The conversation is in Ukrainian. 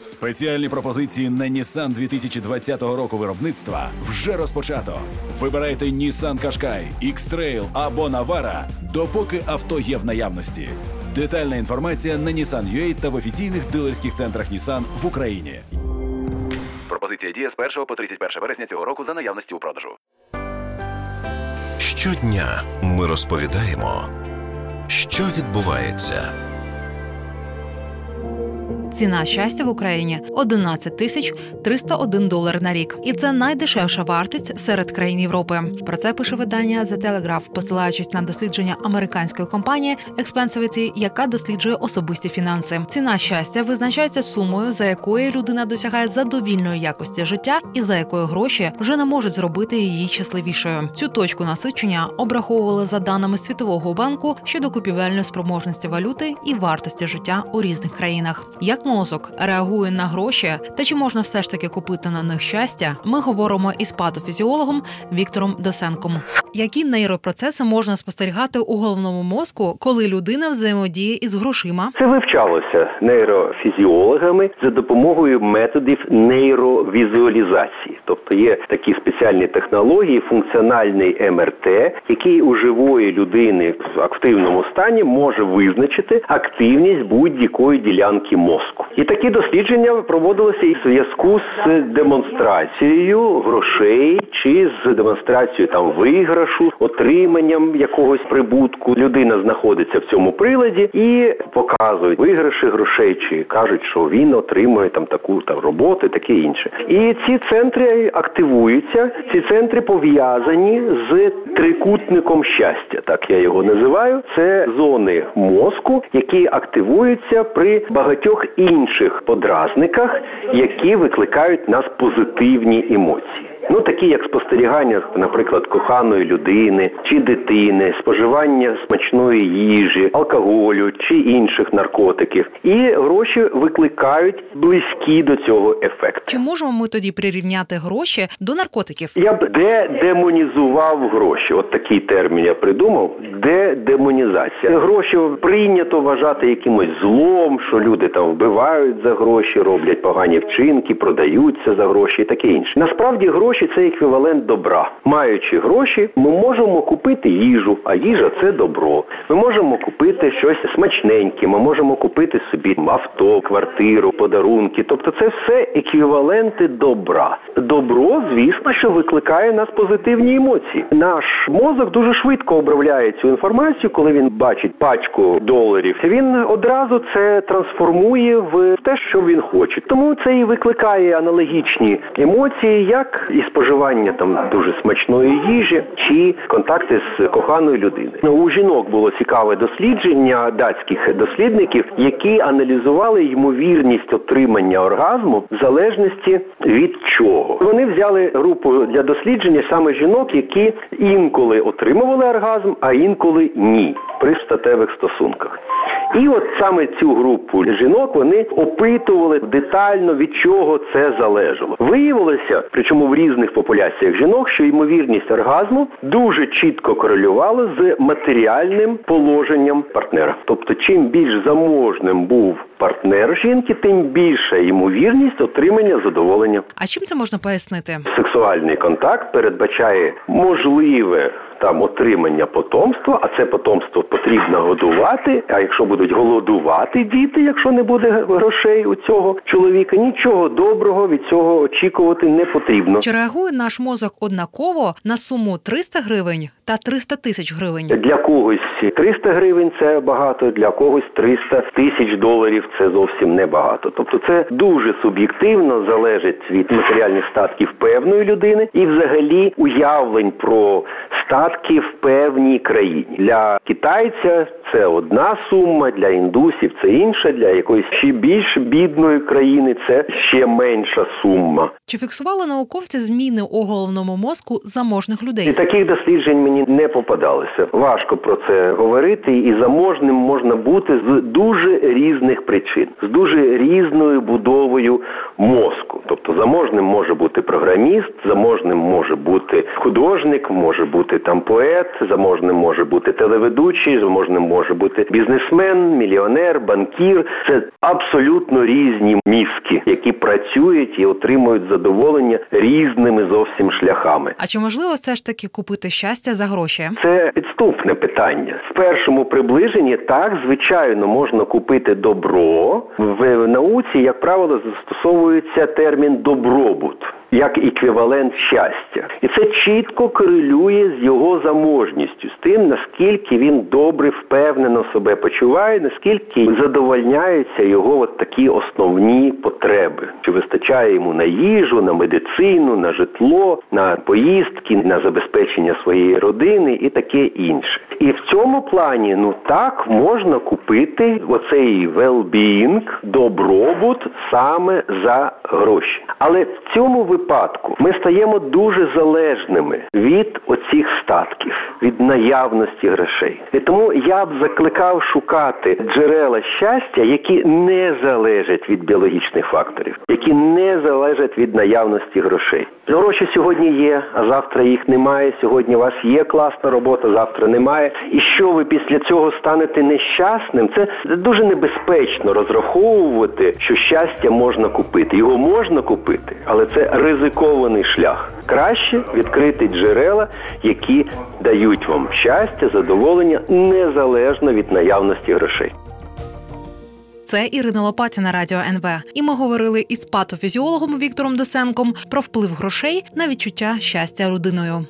Спеціальні пропозиції на Nissan 2020 року виробництва вже розпочато. Вибирайте Nissan Qashqai, X-Trail або Navara, допоки авто є в наявності. Детальна інформація на Nissan.ua та в офіційних дилерських центрах Nissan в Україні. Пропозиція діє з 1 по 31 вересня цього року за наявності у продажу. Щодня ми розповідаємо, що відбувається. Ціна щастя в Україні 11 тисяч 301 долар на рік, і це найдешевша вартість серед країн Європи. Про це пише видання The Telegraph, посилаючись на дослідження американської компанії Expensivity, яка досліджує особисті фінанси. Ціна щастя визначається сумою, за якої людина досягає задовільної якості життя, і за якою гроші вже не можуть зробити її щасливішою. Цю точку насичення обраховували за даними Світового банку щодо купівельної спроможності валюти і вартості життя у різних країнах. Як мозок реагує на гроші та чи можна все ж таки купити на них щастя? Ми говоримо із патофізіологом Віктором Досенком. Які нейропроцеси можна спостерігати у головному мозку, коли людина взаємодіє із грошима? Це вивчалося нейрофізіологами за допомогою методів нейровізуалізації. Тобто є такі спеціальні технології, функціональний МРТ, який у живої людини в активному стані може визначити активність будь-якої ділянки мозку. І такі дослідження проводилися і в зв'язку з демонстрацією грошей чи з демонстрацією там виграшу, отриманням якогось прибутку. Людина знаходиться в цьому приладі і показують виграші грошей, чи кажуть, що він отримує там таку там роботу, таке інше. І ці центри активуються. Ці центри пов'язані з трикутником щастя, так я його називаю. Це зони мозку, які активуються при багатьох інших подразниках, які викликають в нас позитивні емоції. Ну, такі як спостерігання, наприклад, коханої людини чи дитини, споживання смачної їжі, алкоголю чи інших наркотиків. І гроші викликають близькі до цього ефекту. Чи можемо ми тоді прирівняти гроші до наркотиків? Я б де-демонізував гроші. От такий термін я придумав. Де-демонізація. Гроші прийнято вважати якимось злом, що люди там вбивають за гроші, роблять погані вчинки, продаються за гроші і таке інше. Насправді гроші це еквівалент добра. Маючи гроші, ми можемо купити їжу, а їжа це добро. Ми можемо купити щось смачненьке, ми можемо купити собі авто, квартиру, подарунки. Тобто це все еквіваленти добра. Добро, звісно, що викликає нас позитивні емоції. Наш мозок дуже швидко обробляє цю інформацію, коли він бачить пачку доларів. Він одразу це трансформує в те, що він хоче. Тому це і викликає аналогічні емоції, як і споживання там дуже смачної їжі, чи контакти з коханою людиною. Ну, у жінок було цікаве дослідження датських дослідників, які аналізували ймовірність отримання оргазму в залежності від чого. Вони взяли групу для дослідження саме жінок, які інколи отримували оргазм, а інколи ні при статевих стосунках. І от саме цю групу жінок вони опитували детально, від чого це залежало. Виявилося, причому в різних популяціях жінок, що ймовірність оргазму дуже чітко корелювала з матеріальним положенням партнера. Тобто, чим більш заможним був партнер жінки, тим більша ймовірність отримання задоволення. А чим це можна пояснити? Сексуальний контакт передбачає можливе там отримання потомства, а це потомство потрібно годувати. А якщо будуть голодувати діти, якщо не буде грошей у цього чоловіка, нічого доброго від цього очікувати не потрібно. Чи реагує наш мозок однаково на суму 300 гривень та 300 тисяч гривень? Для когось 300 гривень це багато, для когось 300 тисяч доларів це зовсім небагато. Тобто це дуже суб'єктивно залежить від матеріальних статків певної людини і взагалі уявлень про статки в певній країні. Для китайця це одна сума, для індусів це інша, для якоїсь ще більш бідної країни це ще менша сума. Чи фіксували науковці зміни у головному мозку заможних І людей? таких досліджень мені не попадалося. Важко про це говорити, і заможним можна бути з дуже різних причин, з дуже різною будовою мозку. Тобто заможним може бути програміст, заможним може бути художник, може бути там поет, заможним може бути телеведучий, заможним може бути бізнесмен, мільйонер, банкір. Це абсолютно різні мізки, які працюють і отримують задоволення різними зовсім шляхами. А чи можливо все ж таки купити щастя за гроші? Це підступне питання. В першому приближенні так, звичайно, можна купити добро. В науці, як правило, застосовується термін добробут як еквівалент щастя. І це чітко корелює з його заможністю, з тим, наскільки він добре, впевнено себе почуває, наскільки задовольняються його от такі основні потреби. Чи вистачає йому на їжу, на медицину, на житло, на поїздки, на забезпечення своєї родини і таке інше. І в цьому плані, ну так, можна купити оцей well-being, добробут саме за гроші. Але в цьому випадку ми стаємо дуже залежними від оцих статків, від наявності грошей. І тому я б закликав шукати джерела щастя, які не залежать від біологічних факторів, які не залежать від наявності грошей. Гроші сьогодні є, а завтра їх немає. Сьогодні у вас є класна робота, завтра немає. І що ви після цього станете нещасним? Це дуже небезпечно розраховувати, що щастя можна купити. Його можна купити, але це ризикований шлях. Краще відкрити джерела, які дають вам щастя, задоволення незалежно від наявності грошей. Це Ірина Лопатіна радіо НВ. І ми говорили із патофізіологом Віктором Досенком про вплив грошей на відчуття щастя родиною.